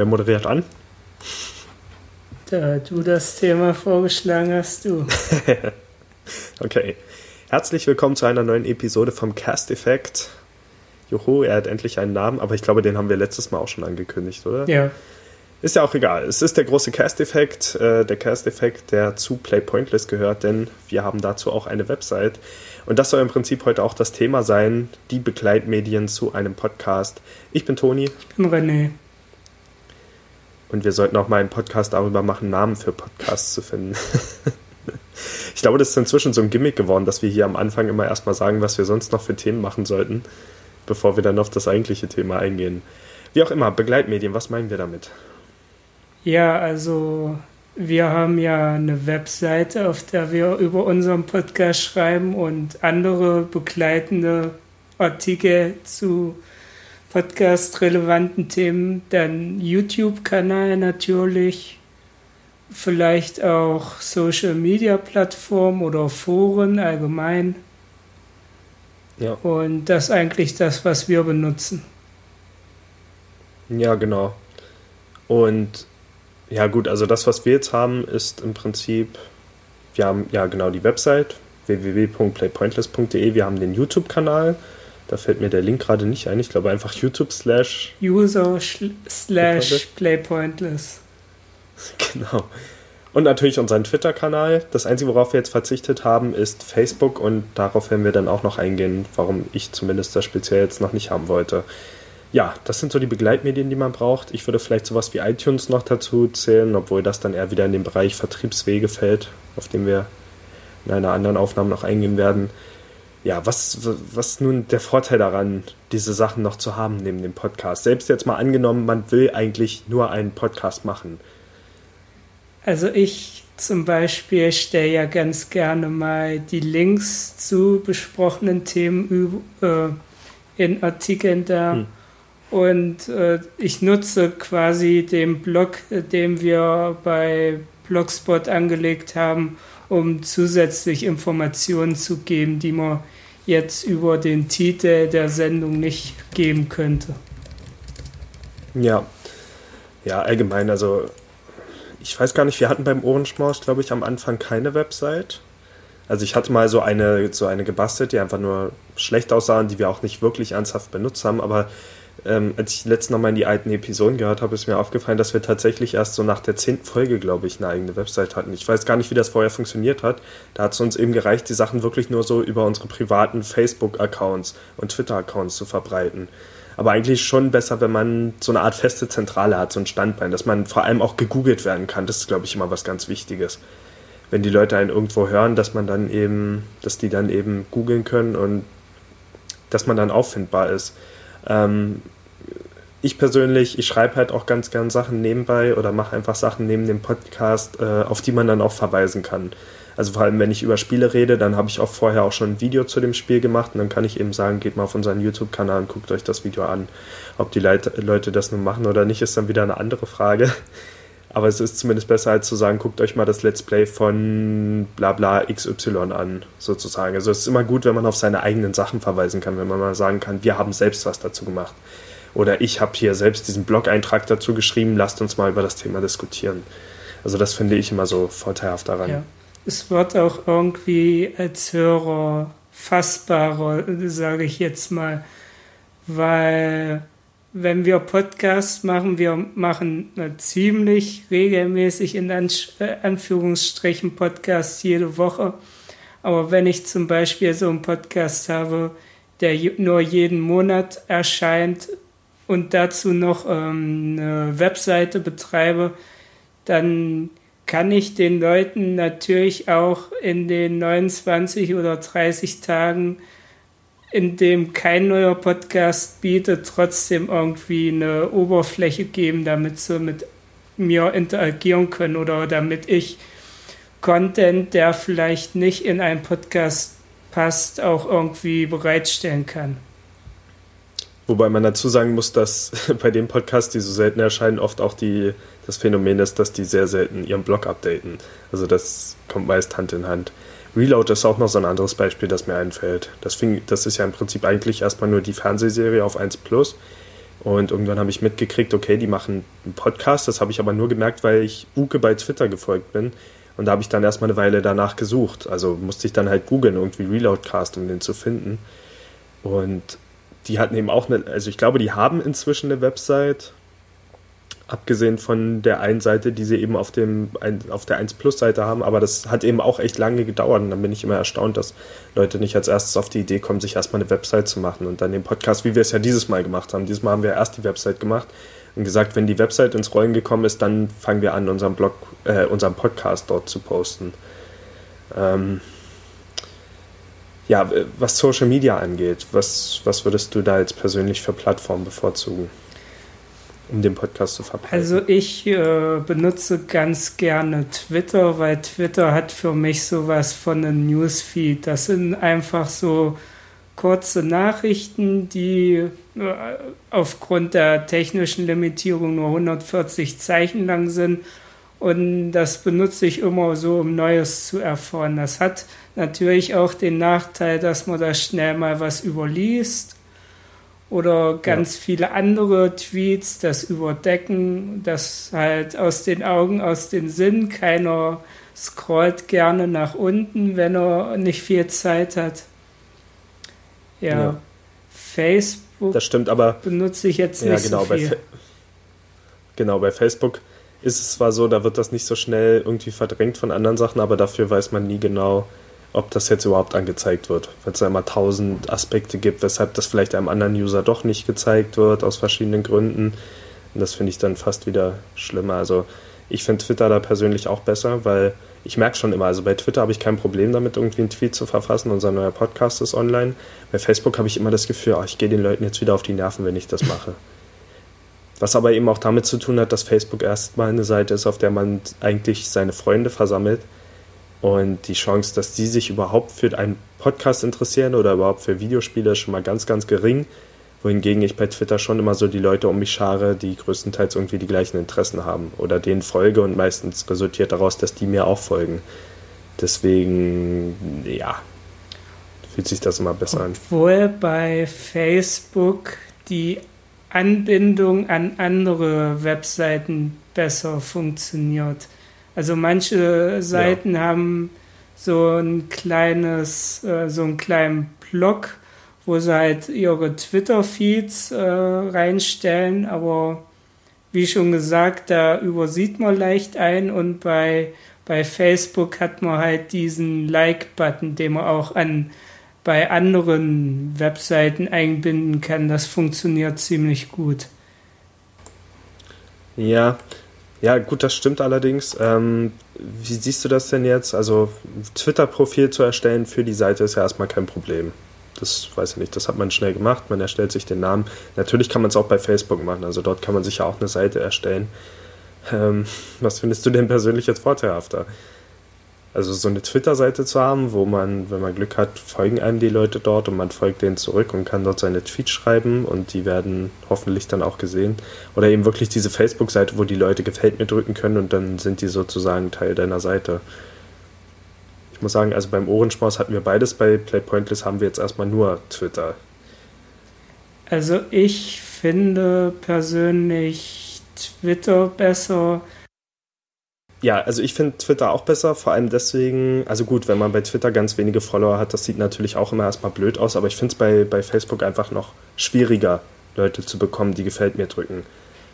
Wer moderiert an? Da du das Thema vorgeschlagen hast, du. okay. Herzlich willkommen zu einer neuen Episode vom Cast Effect. Juhu, er hat endlich einen Namen, aber ich glaube, den haben wir letztes Mal auch schon angekündigt, oder? Ja. Ist ja auch egal. Es ist der große Cast-Effekt, äh, der Cast-Effekt, der zu Play Pointless gehört, denn wir haben dazu auch eine Website. Und das soll im Prinzip heute auch das Thema sein, die Begleitmedien zu einem Podcast. Ich bin Toni. Ich bin René. Und wir sollten auch mal einen Podcast darüber machen, Namen für Podcasts zu finden. ich glaube, das ist inzwischen so ein Gimmick geworden, dass wir hier am Anfang immer erstmal sagen, was wir sonst noch für Themen machen sollten, bevor wir dann auf das eigentliche Thema eingehen. Wie auch immer, Begleitmedien, was meinen wir damit? Ja, also wir haben ja eine Webseite, auf der wir über unseren Podcast schreiben und andere begleitende Artikel zu podcast-relevanten Themen. Dann YouTube-Kanal natürlich, vielleicht auch Social-Media-Plattformen oder Foren allgemein. Ja. Und das ist eigentlich das, was wir benutzen. Ja, genau. Und ja, gut, also das, was wir jetzt haben, ist im Prinzip, wir haben ja genau die Website www.playpointless.de, wir haben den YouTube-Kanal, da fällt mir der Link gerade nicht ein, ich glaube einfach YouTube slash User slash Playpointless. Genau. Und natürlich unseren Twitter-Kanal. Das Einzige, worauf wir jetzt verzichtet haben, ist Facebook und darauf werden wir dann auch noch eingehen, warum ich zumindest das speziell jetzt noch nicht haben wollte ja, das sind so die Begleitmedien, die man braucht. Ich würde vielleicht sowas wie iTunes noch dazu zählen, obwohl das dann eher wieder in den Bereich Vertriebswege fällt, auf den wir in einer anderen Aufnahme noch eingehen werden. Ja, was, was nun der Vorteil daran, diese Sachen noch zu haben neben dem Podcast? Selbst jetzt mal angenommen, man will eigentlich nur einen Podcast machen. Also ich zum Beispiel stelle ja ganz gerne mal die Links zu besprochenen Themen äh, in Artikeln da. Hm und äh, ich nutze quasi den Blog, äh, den wir bei Blogspot angelegt haben, um zusätzlich Informationen zu geben, die man jetzt über den Titel der Sendung nicht geben könnte. Ja, ja, allgemein, also ich weiß gar nicht, wir hatten beim Ohrenschmaus, glaube ich, am Anfang keine Website. Also ich hatte mal so eine, so eine gebastelt, die einfach nur schlecht aussah und die wir auch nicht wirklich ernsthaft benutzt haben, aber ähm, als ich letztes Mal in die alten Episoden gehört habe, ist mir aufgefallen, dass wir tatsächlich erst so nach der zehnten Folge, glaube ich, eine eigene Website hatten. Ich weiß gar nicht, wie das vorher funktioniert hat. Da hat es uns eben gereicht, die Sachen wirklich nur so über unsere privaten Facebook-Accounts und Twitter-Accounts zu verbreiten. Aber eigentlich schon besser, wenn man so eine Art feste Zentrale hat, so ein Standbein, dass man vor allem auch gegoogelt werden kann. Das ist, glaube ich, immer was ganz Wichtiges. Wenn die Leute einen irgendwo hören, dass man dann eben, dass die dann eben googeln können und dass man dann auffindbar ist. Ähm, ich persönlich, ich schreibe halt auch ganz gern Sachen nebenbei oder mache einfach Sachen neben dem Podcast, äh, auf die man dann auch verweisen kann. Also vor allem, wenn ich über Spiele rede, dann habe ich auch vorher auch schon ein Video zu dem Spiel gemacht und dann kann ich eben sagen, geht mal auf unseren YouTube-Kanal und guckt euch das Video an. Ob die Leute das nun machen oder nicht, ist dann wieder eine andere Frage. Aber es ist zumindest besser, als zu sagen, guckt euch mal das Let's Play von bla bla XY an, sozusagen. Also es ist immer gut, wenn man auf seine eigenen Sachen verweisen kann, wenn man mal sagen kann, wir haben selbst was dazu gemacht. Oder ich habe hier selbst diesen Blog-Eintrag dazu geschrieben, lasst uns mal über das Thema diskutieren. Also das finde ich immer so vorteilhaft daran. Ja. Es wird auch irgendwie als Hörer fassbarer, sage ich jetzt mal, weil wenn wir Podcasts machen, wir machen ziemlich regelmäßig in äh, Anführungsstrichen Podcasts jede Woche. Aber wenn ich zum Beispiel so einen Podcast habe, der nur jeden Monat erscheint und dazu noch ähm, eine Webseite betreibe, dann kann ich den Leuten natürlich auch in den 29 oder 30 Tagen in dem kein neuer Podcast bietet, trotzdem irgendwie eine Oberfläche geben, damit sie mit mir interagieren können oder damit ich Content, der vielleicht nicht in einen Podcast passt, auch irgendwie bereitstellen kann. Wobei man dazu sagen muss, dass bei den Podcasts, die so selten erscheinen, oft auch die, das Phänomen ist, dass die sehr selten ihren Blog updaten. Also das kommt meist Hand in Hand. Reload ist auch noch so ein anderes Beispiel, das mir einfällt. Das, fing, das ist ja im Prinzip eigentlich erstmal nur die Fernsehserie auf 1 Plus, Und irgendwann habe ich mitgekriegt, okay, die machen einen Podcast. Das habe ich aber nur gemerkt, weil ich Uke bei Twitter gefolgt bin. Und da habe ich dann erstmal eine Weile danach gesucht. Also musste ich dann halt googeln, irgendwie Reloadcast, um den zu finden. Und die hatten eben auch eine, also ich glaube, die haben inzwischen eine Website, abgesehen von der einen Seite, die sie eben auf, dem, auf der 1 Plus Seite haben, aber das hat eben auch echt lange gedauert und dann bin ich immer erstaunt, dass Leute nicht als erstes auf die Idee kommen, sich erstmal eine Website zu machen und dann den Podcast, wie wir es ja dieses Mal gemacht haben. Dieses Mal haben wir erst die Website gemacht und gesagt, wenn die Website ins Rollen gekommen ist, dann fangen wir an, unseren Blog, äh, unseren Podcast dort zu posten. Ähm, ja, was Social Media angeht, was, was würdest du da jetzt persönlich für Plattformen bevorzugen? Um den Podcast zu verbreiten? Also ich äh, benutze ganz gerne Twitter, weil Twitter hat für mich sowas von einem Newsfeed. Das sind einfach so kurze Nachrichten, die äh, aufgrund der technischen Limitierung nur 140 Zeichen lang sind. Und das benutze ich immer so, um Neues zu erfahren. Das hat natürlich auch den Nachteil, dass man da schnell mal was überliest oder ganz ja. viele andere Tweets das überdecken, das halt aus den Augen, aus den Sinn. Keiner scrollt gerne nach unten, wenn er nicht viel Zeit hat. Ja. ja. Facebook das stimmt, aber benutze ich jetzt nicht ja, genau, so viel. Bei genau, bei Facebook ist es zwar so, da wird das nicht so schnell irgendwie verdrängt von anderen Sachen, aber dafür weiß man nie genau, ob das jetzt überhaupt angezeigt wird, weil es immer tausend Aspekte gibt, weshalb das vielleicht einem anderen User doch nicht gezeigt wird, aus verschiedenen Gründen. Und das finde ich dann fast wieder schlimmer. Also ich finde Twitter da persönlich auch besser, weil ich merke schon immer, also bei Twitter habe ich kein Problem damit, irgendwie einen Tweet zu verfassen, unser neuer Podcast ist online. Bei Facebook habe ich immer das Gefühl, ach, ich gehe den Leuten jetzt wieder auf die Nerven, wenn ich das mache. Was aber eben auch damit zu tun hat, dass Facebook erstmal eine Seite ist, auf der man eigentlich seine Freunde versammelt und die Chance, dass die sich überhaupt für einen Podcast interessieren oder überhaupt für Videospiele, ist schon mal ganz, ganz gering. Wohingegen ich bei Twitter schon immer so die Leute um mich schare, die größtenteils irgendwie die gleichen Interessen haben oder denen folge und meistens resultiert daraus, dass die mir auch folgen. Deswegen, ja, fühlt sich das immer besser an. Obwohl bei Facebook die Anbindung an andere Webseiten besser funktioniert. Also manche Seiten ja. haben so ein kleines, äh, so einen kleinen Blog, wo sie halt ihre Twitter-Feeds äh, reinstellen, aber wie schon gesagt, da übersieht man leicht ein und bei, bei Facebook hat man halt diesen Like-Button, den man auch an bei anderen Webseiten einbinden kann. Das funktioniert ziemlich gut. Ja, ja, gut, das stimmt allerdings. Ähm, wie siehst du das denn jetzt? Also, Twitter-Profil zu erstellen für die Seite ist ja erstmal kein Problem. Das weiß ich nicht, das hat man schnell gemacht. Man erstellt sich den Namen. Natürlich kann man es auch bei Facebook machen. Also, dort kann man sich ja auch eine Seite erstellen. Ähm, was findest du denn persönlich jetzt vorteilhafter? Also so eine Twitter-Seite zu haben, wo man, wenn man Glück hat, folgen einem die Leute dort und man folgt denen zurück und kann dort seine Tweets schreiben und die werden hoffentlich dann auch gesehen. Oder eben wirklich diese Facebook-Seite, wo die Leute gefällt mir drücken können und dann sind die sozusagen Teil deiner Seite. Ich muss sagen, also beim Ohrenspaß hatten wir beides, bei Play Pointless haben wir jetzt erstmal nur Twitter. Also ich finde persönlich Twitter besser ja, also ich finde Twitter auch besser, vor allem deswegen, also gut, wenn man bei Twitter ganz wenige Follower hat, das sieht natürlich auch immer erstmal blöd aus, aber ich finde es bei, bei Facebook einfach noch schwieriger, Leute zu bekommen, die gefällt mir drücken.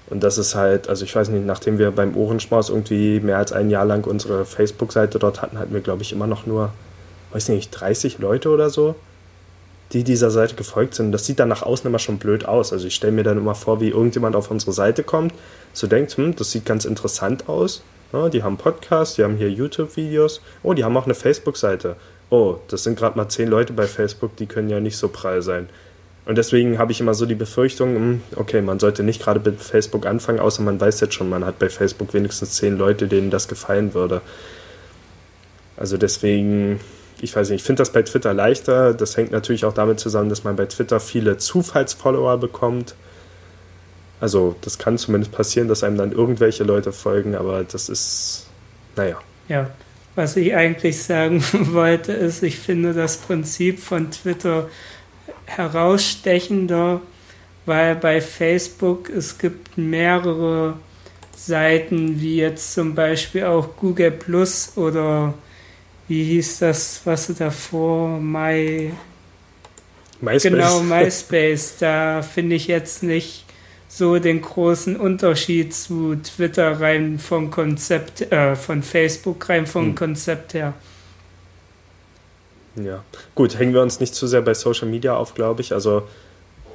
Und das ist halt, also ich weiß nicht, nachdem wir beim Ohrenschmaus irgendwie mehr als ein Jahr lang unsere Facebook-Seite dort hatten, hatten wir, glaube ich, immer noch nur, weiß nicht, 30 Leute oder so, die dieser Seite gefolgt sind. Das sieht dann nach außen immer schon blöd aus. Also ich stelle mir dann immer vor, wie irgendjemand auf unsere Seite kommt, so denkt, hm, das sieht ganz interessant aus die haben Podcasts, die haben hier YouTube-Videos. Oh, die haben auch eine Facebook-Seite. Oh, das sind gerade mal zehn Leute bei Facebook, die können ja nicht so prall sein. Und deswegen habe ich immer so die Befürchtung, hm, okay, man sollte nicht gerade mit Facebook anfangen, außer man weiß jetzt schon, man hat bei Facebook wenigstens zehn Leute, denen das gefallen würde. Also deswegen, ich weiß nicht, ich finde das bei Twitter leichter. Das hängt natürlich auch damit zusammen, dass man bei Twitter viele Zufallsfollower bekommt. Also das kann zumindest passieren, dass einem dann irgendwelche Leute folgen, aber das ist, naja. Ja, was ich eigentlich sagen wollte, ist, ich finde das Prinzip von Twitter herausstechender, weil bei Facebook es gibt mehrere Seiten, wie jetzt zum Beispiel auch Google Plus oder wie hieß das, was davor, My... MySpace. Genau, MySpace. Da finde ich jetzt nicht so den großen Unterschied zu Twitter rein vom Konzept, äh, von Facebook rein vom hm. Konzept her. Ja, gut, hängen wir uns nicht zu sehr bei Social Media auf, glaube ich. Also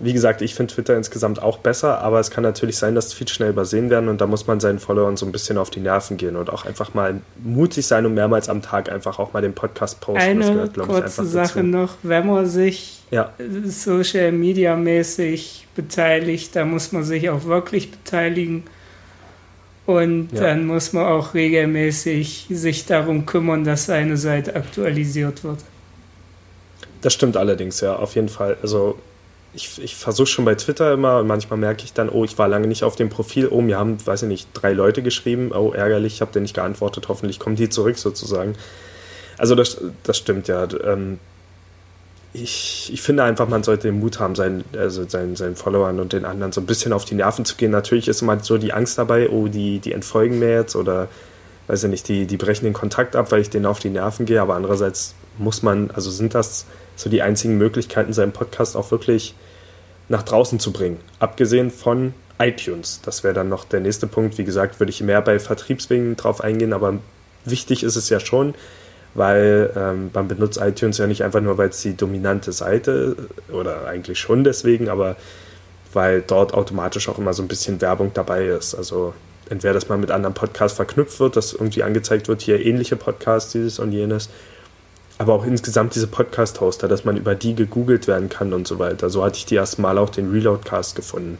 wie gesagt, ich finde Twitter insgesamt auch besser, aber es kann natürlich sein, dass Tweets schnell übersehen werden und da muss man seinen Followern so ein bisschen auf die Nerven gehen und auch einfach mal mutig sein und mehrmals am Tag einfach auch mal den Podcast posten. Eine gehört, kurze Sache dazu. noch, wenn man sich ja. Social Media mäßig beteiligt, da muss man sich auch wirklich beteiligen. Und ja. dann muss man auch regelmäßig sich darum kümmern, dass seine Seite aktualisiert wird. Das stimmt allerdings, ja, auf jeden Fall. Also ich, ich versuche schon bei Twitter immer manchmal merke ich dann, oh, ich war lange nicht auf dem Profil, oh, mir haben, weiß ich nicht, drei Leute geschrieben, oh, ärgerlich, ich habe dir nicht geantwortet, hoffentlich kommen die zurück sozusagen. Also das, das stimmt ja. Ähm, ich, ich finde einfach, man sollte den Mut haben, seinen, also seinen, seinen Followern und den anderen so ein bisschen auf die Nerven zu gehen. Natürlich ist immer so die Angst dabei, oh, die, die entfolgen mir jetzt oder weiß ich nicht, die, die brechen den Kontakt ab, weil ich denen auf die Nerven gehe, aber andererseits muss man, also sind das so die einzigen Möglichkeiten, seinen Podcast auch wirklich nach draußen zu bringen. Abgesehen von iTunes. Das wäre dann noch der nächste Punkt. Wie gesagt, würde ich mehr bei Vertriebswegen drauf eingehen, aber wichtig ist es ja schon, weil ähm, man benutzt iTunes ja nicht einfach nur, weil es die dominante Seite oder eigentlich schon deswegen, aber weil dort automatisch auch immer so ein bisschen Werbung dabei ist. Also entweder, dass man mit anderen Podcasts verknüpft wird, dass irgendwie angezeigt wird, hier ähnliche Podcasts, dieses und jenes, aber auch insgesamt diese Podcast-Hoster, dass man über die gegoogelt werden kann und so weiter. So hatte ich die erste Mal auch den Reloadcast gefunden,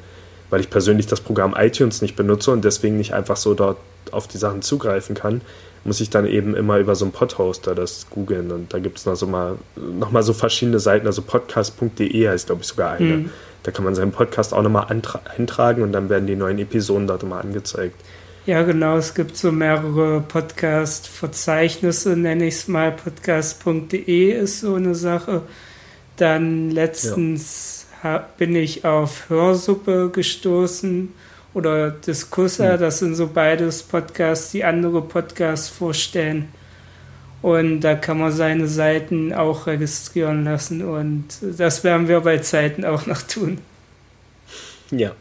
weil ich persönlich das Programm iTunes nicht benutze und deswegen nicht einfach so dort auf die Sachen zugreifen kann, muss ich dann eben immer über so einen Podhoster das googeln und da gibt es noch so mal noch mal so verschiedene Seiten, also podcast.de heißt glaube ich sogar eine. Mhm. Da kann man seinen Podcast auch nochmal eintragen und dann werden die neuen Episoden dort immer angezeigt. Ja, genau. Es gibt so mehrere Podcast-Verzeichnisse, nenne ich es mal. Podcast.de ist so eine Sache. Dann letztens ja. bin ich auf Hörsuppe gestoßen oder Discussa. Hm. Das sind so beides Podcasts, die andere Podcasts vorstellen. Und da kann man seine Seiten auch registrieren lassen. Und das werden wir bei Zeiten auch noch tun. Ja.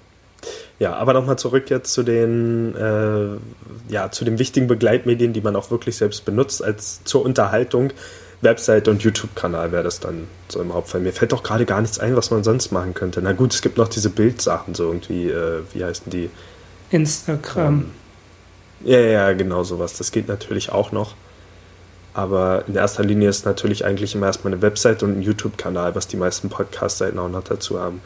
Ja, aber nochmal zurück jetzt zu den, äh, ja, zu den wichtigen Begleitmedien, die man auch wirklich selbst benutzt, als zur Unterhaltung. Website und YouTube-Kanal wäre das dann so im Hauptfall. Mir fällt doch gerade gar nichts ein, was man sonst machen könnte. Na gut, es gibt noch diese Bildsachen, so irgendwie, äh, wie heißen die? Instagram. Ähm, ja, ja, genau sowas. Das geht natürlich auch noch. Aber in erster Linie ist natürlich eigentlich immer erstmal eine Website und ein YouTube-Kanal, was die meisten Podcast-Seiten auch noch dazu haben.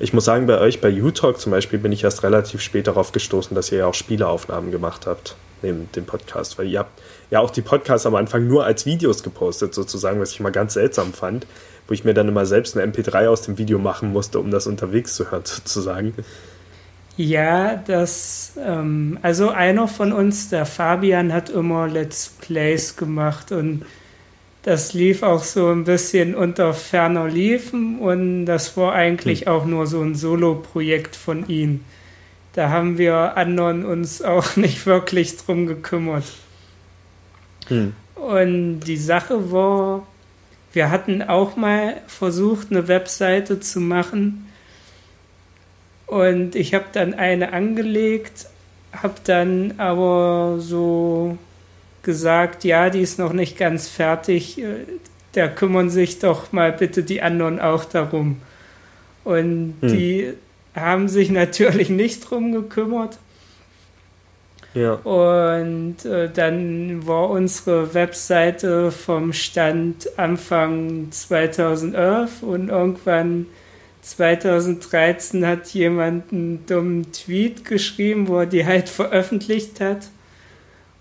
Ich muss sagen, bei euch, bei U-Talk zum Beispiel, bin ich erst relativ spät darauf gestoßen, dass ihr ja auch Spieleaufnahmen gemacht habt, neben dem Podcast. Weil ihr habt ja auch die Podcasts am Anfang nur als Videos gepostet, sozusagen, was ich mal ganz seltsam fand, wo ich mir dann immer selbst eine MP3 aus dem Video machen musste, um das unterwegs zu hören, sozusagen. Ja, das, ähm, also einer von uns, der Fabian, hat immer Let's Plays gemacht und das lief auch so ein bisschen unter ferner Liefen und das war eigentlich hm. auch nur so ein Solo-Projekt von ihm. Da haben wir anderen uns auch nicht wirklich drum gekümmert. Hm. Und die Sache war, wir hatten auch mal versucht, eine Webseite zu machen. Und ich habe dann eine angelegt, habe dann aber so gesagt, ja, die ist noch nicht ganz fertig, äh, da kümmern sich doch mal bitte die anderen auch darum. Und hm. die haben sich natürlich nicht drum gekümmert. Ja. Und äh, dann war unsere Webseite vom Stand Anfang 2011 und irgendwann 2013 hat jemand einen dummen Tweet geschrieben, wo er die halt veröffentlicht hat.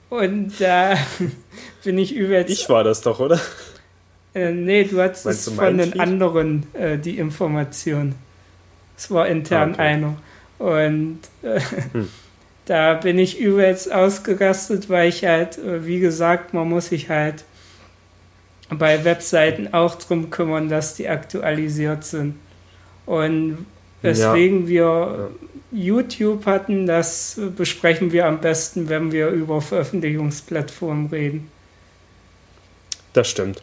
Und da bin ich übelst. Ich war das doch, oder? Äh, nee, du hattest es von den anderen äh, die Information. Es war intern okay. einer. Und äh, hm. da bin ich übelst ausgerastet, weil ich halt, äh, wie gesagt, man muss sich halt bei Webseiten auch drum kümmern, dass die aktualisiert sind. Und Weswegen ja. wir YouTube hatten, das besprechen wir am besten, wenn wir über Veröffentlichungsplattformen reden. Das stimmt.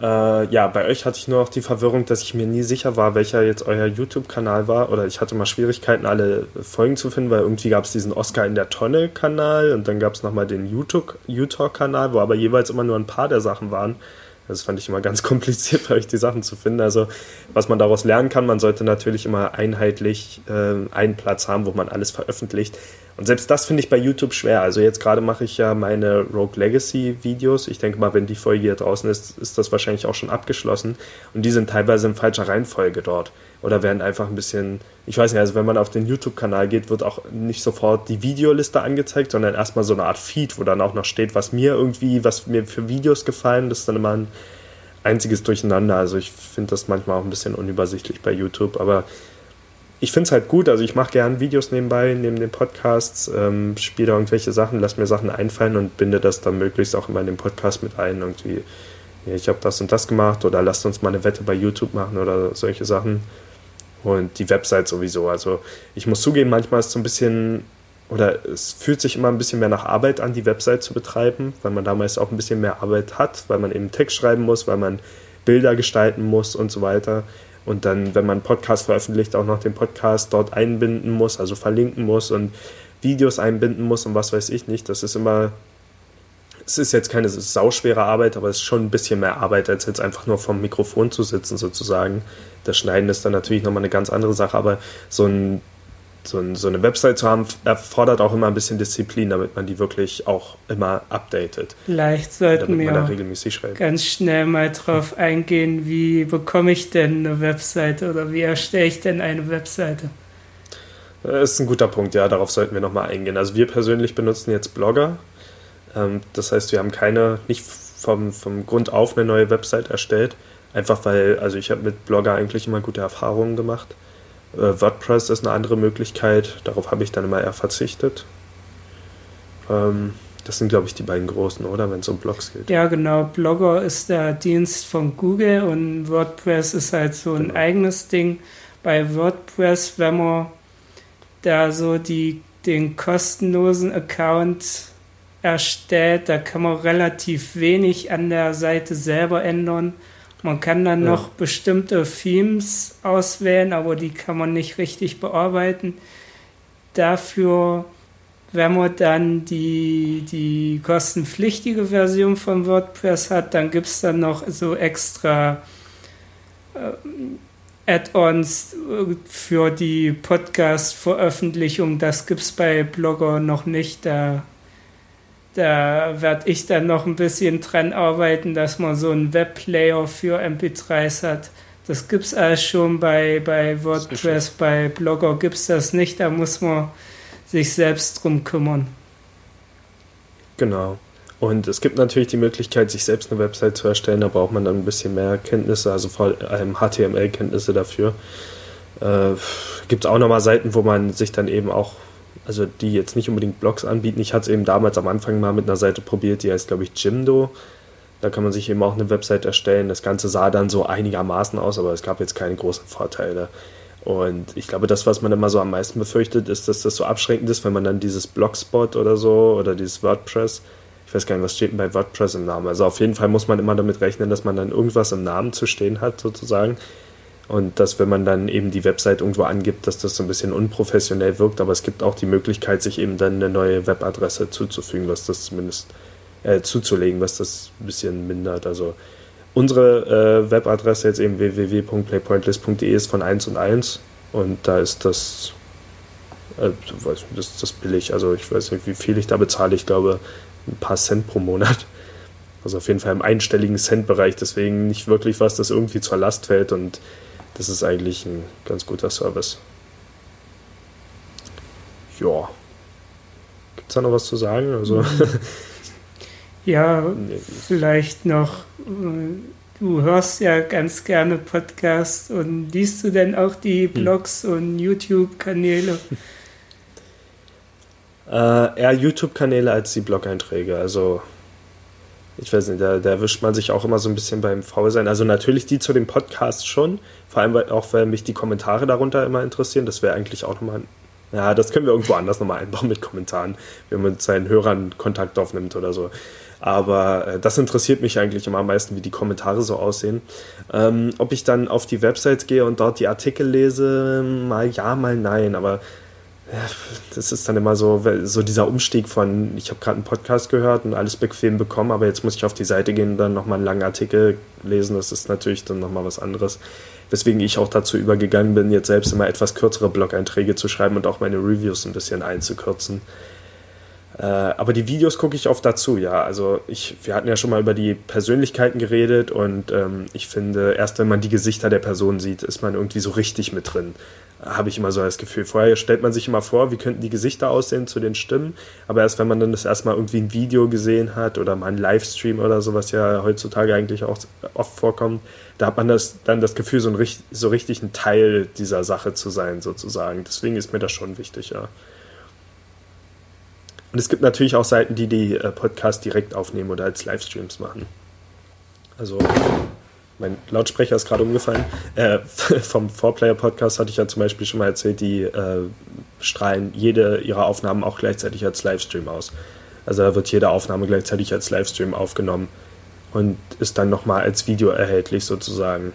Äh, ja, bei euch hatte ich nur noch die Verwirrung, dass ich mir nie sicher war, welcher jetzt euer YouTube-Kanal war. Oder ich hatte mal Schwierigkeiten, alle Folgen zu finden, weil irgendwie gab es diesen Oscar in der Tonne-Kanal und dann gab es nochmal den YouTube-Kanal, wo aber jeweils immer nur ein paar der Sachen waren. Das fand ich immer ganz kompliziert, für euch die Sachen zu finden. Also, was man daraus lernen kann, man sollte natürlich immer einheitlich äh, einen Platz haben, wo man alles veröffentlicht. Und selbst das finde ich bei YouTube schwer. Also jetzt gerade mache ich ja meine Rogue Legacy Videos. Ich denke mal, wenn die Folge hier draußen ist, ist das wahrscheinlich auch schon abgeschlossen. Und die sind teilweise in falscher Reihenfolge dort. Oder werden einfach ein bisschen, ich weiß nicht, also wenn man auf den YouTube-Kanal geht, wird auch nicht sofort die Videoliste angezeigt, sondern erstmal so eine Art Feed, wo dann auch noch steht, was mir irgendwie, was mir für Videos gefallen. Das ist dann immer ein einziges Durcheinander. Also ich finde das manchmal auch ein bisschen unübersichtlich bei YouTube. Aber ich finde es halt gut. Also ich mache gerne Videos nebenbei, neben den Podcasts, ähm, spiele irgendwelche Sachen, lasse mir Sachen einfallen und binde das dann möglichst auch immer in den Podcast mit ein. Irgendwie, ich habe das und das gemacht oder lasst uns mal eine Wette bei YouTube machen oder solche Sachen. Und die Website sowieso. Also ich muss zugeben, manchmal ist es so ein bisschen, oder es fühlt sich immer ein bisschen mehr nach Arbeit an, die Website zu betreiben, weil man damals auch ein bisschen mehr Arbeit hat, weil man eben Text schreiben muss, weil man Bilder gestalten muss und so weiter und dann, wenn man einen Podcast veröffentlicht, auch noch den Podcast dort einbinden muss, also verlinken muss und Videos einbinden muss und was weiß ich nicht. Das ist immer, es ist jetzt keine sauschwere Arbeit, aber es ist schon ein bisschen mehr Arbeit, als jetzt einfach nur vom Mikrofon zu sitzen sozusagen. Das Schneiden ist dann natürlich nochmal eine ganz andere Sache, aber so ein so, ein, so, eine Website zu haben, erfordert auch immer ein bisschen Disziplin, damit man die wirklich auch immer updatet. Vielleicht sollten wir ganz schnell mal drauf eingehen, wie bekomme ich denn eine Webseite oder wie erstelle ich denn eine Webseite? Das ist ein guter Punkt, ja, darauf sollten wir nochmal eingehen. Also wir persönlich benutzen jetzt Blogger. Ähm, das heißt, wir haben keine, nicht vom, vom Grund auf eine neue Website erstellt. Einfach weil, also ich habe mit Blogger eigentlich immer gute Erfahrungen gemacht. Äh, WordPress ist eine andere Möglichkeit, darauf habe ich dann immer eher verzichtet. Ähm, das sind, glaube ich, die beiden großen, oder? Wenn es um Blogs geht. Ja, genau. Blogger ist der Dienst von Google und WordPress ist halt so ein genau. eigenes Ding. Bei WordPress, wenn man da so die, den kostenlosen Account erstellt, da kann man relativ wenig an der Seite selber ändern. Man kann dann ja. noch bestimmte Themes auswählen, aber die kann man nicht richtig bearbeiten. Dafür, wenn man dann die, die kostenpflichtige Version von WordPress hat, dann gibt es dann noch so extra äh, Add-ons für die Podcast-Veröffentlichung. Das gibt es bei Blogger noch nicht. Da da werde ich dann noch ein bisschen dran arbeiten, dass man so einen Webplayer für MP3s hat. Das gibt es alles schon bei, bei WordPress, bei Blogger gibt es das nicht, da muss man sich selbst drum kümmern. Genau. Und es gibt natürlich die Möglichkeit, sich selbst eine Website zu erstellen, da braucht man dann ein bisschen mehr Kenntnisse, also vor allem HTML-Kenntnisse dafür. Äh, gibt es auch nochmal Seiten, wo man sich dann eben auch also die jetzt nicht unbedingt Blogs anbieten. Ich hatte es eben damals am Anfang mal mit einer Seite probiert, die heißt, glaube ich, Jimdo. Da kann man sich eben auch eine Website erstellen. Das Ganze sah dann so einigermaßen aus, aber es gab jetzt keine großen Vorteile. Und ich glaube, das, was man immer so am meisten befürchtet, ist, dass das so abschränkend ist, wenn man dann dieses Blogspot oder so oder dieses WordPress, ich weiß gar nicht, was steht denn bei WordPress im Namen. Also auf jeden Fall muss man immer damit rechnen, dass man dann irgendwas im Namen zu stehen hat, sozusagen. Und dass, wenn man dann eben die Website irgendwo angibt, dass das so ein bisschen unprofessionell wirkt. Aber es gibt auch die Möglichkeit, sich eben dann eine neue Webadresse zuzufügen, was das zumindest äh, zuzulegen, was das ein bisschen mindert. Also unsere äh, Webadresse jetzt eben www.playpointlist.de ist von 1 und 1 und da ist das, äh, das, das billig. Also ich weiß nicht, wie viel ich da bezahle. Ich glaube, ein paar Cent pro Monat. Also auf jeden Fall im einstelligen Cent-Bereich, deswegen nicht wirklich was, das irgendwie zur Last fällt und das ist eigentlich ein ganz guter Service. Ja. Gibt es da noch was zu sagen? Also. ja, vielleicht noch. Äh, du hörst ja ganz gerne Podcasts und liest du denn auch die hm. Blogs hm. und YouTube-Kanäle? Äh, eher YouTube-Kanäle als die Blog-Einträge. Also ich weiß nicht, da, da erwischt man sich auch immer so ein bisschen beim Faulsein. Also natürlich die zu dem Podcast schon, vor allem weil, auch, weil mich die Kommentare darunter immer interessieren. Das wäre eigentlich auch nochmal, ja, das können wir irgendwo anders nochmal einbauen mit Kommentaren, wenn man mit seinen Hörern Kontakt aufnimmt oder so. Aber äh, das interessiert mich eigentlich immer am meisten, wie die Kommentare so aussehen. Ähm, ob ich dann auf die Website gehe und dort die Artikel lese, mal ja, mal nein. Aber das ist dann immer so, so dieser Umstieg von, ich habe gerade einen Podcast gehört und alles bequem bekommen, aber jetzt muss ich auf die Seite gehen und dann nochmal einen langen Artikel lesen. Das ist natürlich dann nochmal was anderes. Weswegen ich auch dazu übergegangen bin, jetzt selbst immer etwas kürzere Blog-Einträge zu schreiben und auch meine Reviews ein bisschen einzukürzen. Äh, aber die Videos gucke ich oft dazu, ja. Also ich, wir hatten ja schon mal über die Persönlichkeiten geredet und ähm, ich finde, erst wenn man die Gesichter der Person sieht, ist man irgendwie so richtig mit drin. Habe ich immer so das Gefühl. Vorher stellt man sich immer vor, wie könnten die Gesichter aussehen zu den Stimmen, aber erst wenn man dann das erstmal irgendwie ein Video gesehen hat oder mal ein Livestream oder so, was ja heutzutage eigentlich auch oft vorkommt, da hat man das, dann das Gefühl, so, ein, so richtig ein Teil dieser Sache zu sein, sozusagen. Deswegen ist mir das schon wichtig, ja. Und es gibt natürlich auch Seiten, die die äh, Podcasts direkt aufnehmen oder als Livestreams machen. Also mein Lautsprecher ist gerade umgefallen. Äh, vom Four-Player-Podcast hatte ich ja zum Beispiel schon mal erzählt, die äh, strahlen jede ihrer Aufnahmen auch gleichzeitig als Livestream aus. Also da wird jede Aufnahme gleichzeitig als Livestream aufgenommen und ist dann nochmal als Video erhältlich sozusagen.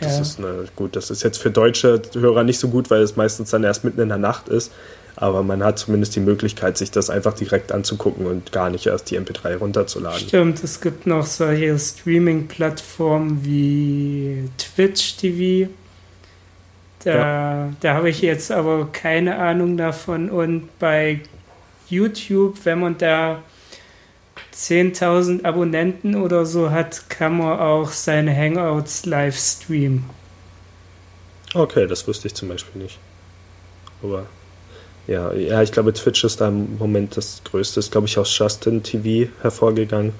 Ja. Das ist eine, gut, das ist jetzt für deutsche Hörer nicht so gut, weil es meistens dann erst mitten in der Nacht ist aber man hat zumindest die Möglichkeit, sich das einfach direkt anzugucken und gar nicht erst die MP3 runterzuladen. Stimmt, es gibt noch solche Streaming-Plattformen wie Twitch TV. Da, ja. da habe ich jetzt aber keine Ahnung davon. Und bei YouTube, wenn man da 10.000 Abonnenten oder so hat, kann man auch seine Hangouts live streamen. Okay, das wusste ich zum Beispiel nicht. Aber ja, ja, ich glaube, Twitch ist da im Moment das Größte. Ist, glaube ich, aus Justin TV hervorgegangen.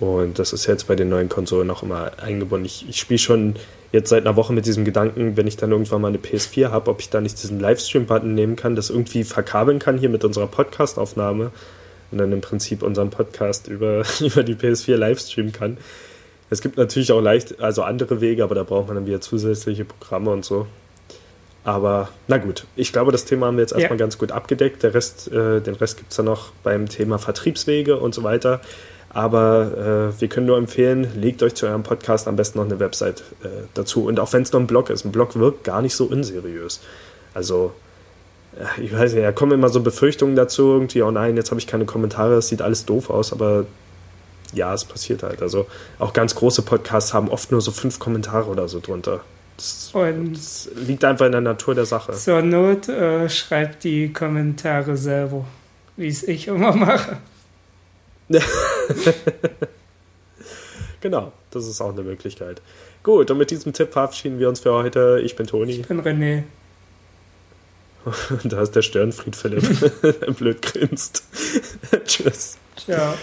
Und das ist jetzt bei den neuen Konsolen auch immer eingebunden. Ich, ich spiele schon jetzt seit einer Woche mit diesem Gedanken, wenn ich dann irgendwann mal eine PS4 habe, ob ich da nicht diesen Livestream-Button nehmen kann, das irgendwie verkabeln kann hier mit unserer Podcast-Aufnahme und dann im Prinzip unseren Podcast über, über die PS4 livestreamen kann. Es gibt natürlich auch leicht, also andere Wege, aber da braucht man dann wieder zusätzliche Programme und so. Aber na gut, ich glaube, das Thema haben wir jetzt erstmal ja. ganz gut abgedeckt. Der Rest, äh, den Rest gibt es dann noch beim Thema Vertriebswege und so weiter. Aber äh, wir können nur empfehlen, legt euch zu eurem Podcast am besten noch eine Website äh, dazu. Und auch wenn es nur ein Blog ist, ein Blog wirkt gar nicht so unseriös. Also, äh, ich weiß nicht, da kommen immer so Befürchtungen dazu, irgendwie, oh nein, jetzt habe ich keine Kommentare, es sieht alles doof aus, aber ja, es passiert halt. Also auch ganz große Podcasts haben oft nur so fünf Kommentare oder so drunter. Das, und liegt einfach in der Natur der Sache. Zur Not äh, schreibt die Kommentare selber, wie es ich immer mache. genau, das ist auch eine Möglichkeit. Gut, und mit diesem Tipp verabschieden wir uns für heute. Ich bin Toni. Ich bin René. da ist der Störenfried Philipp, der blöd grinst. Tschüss. Ciao.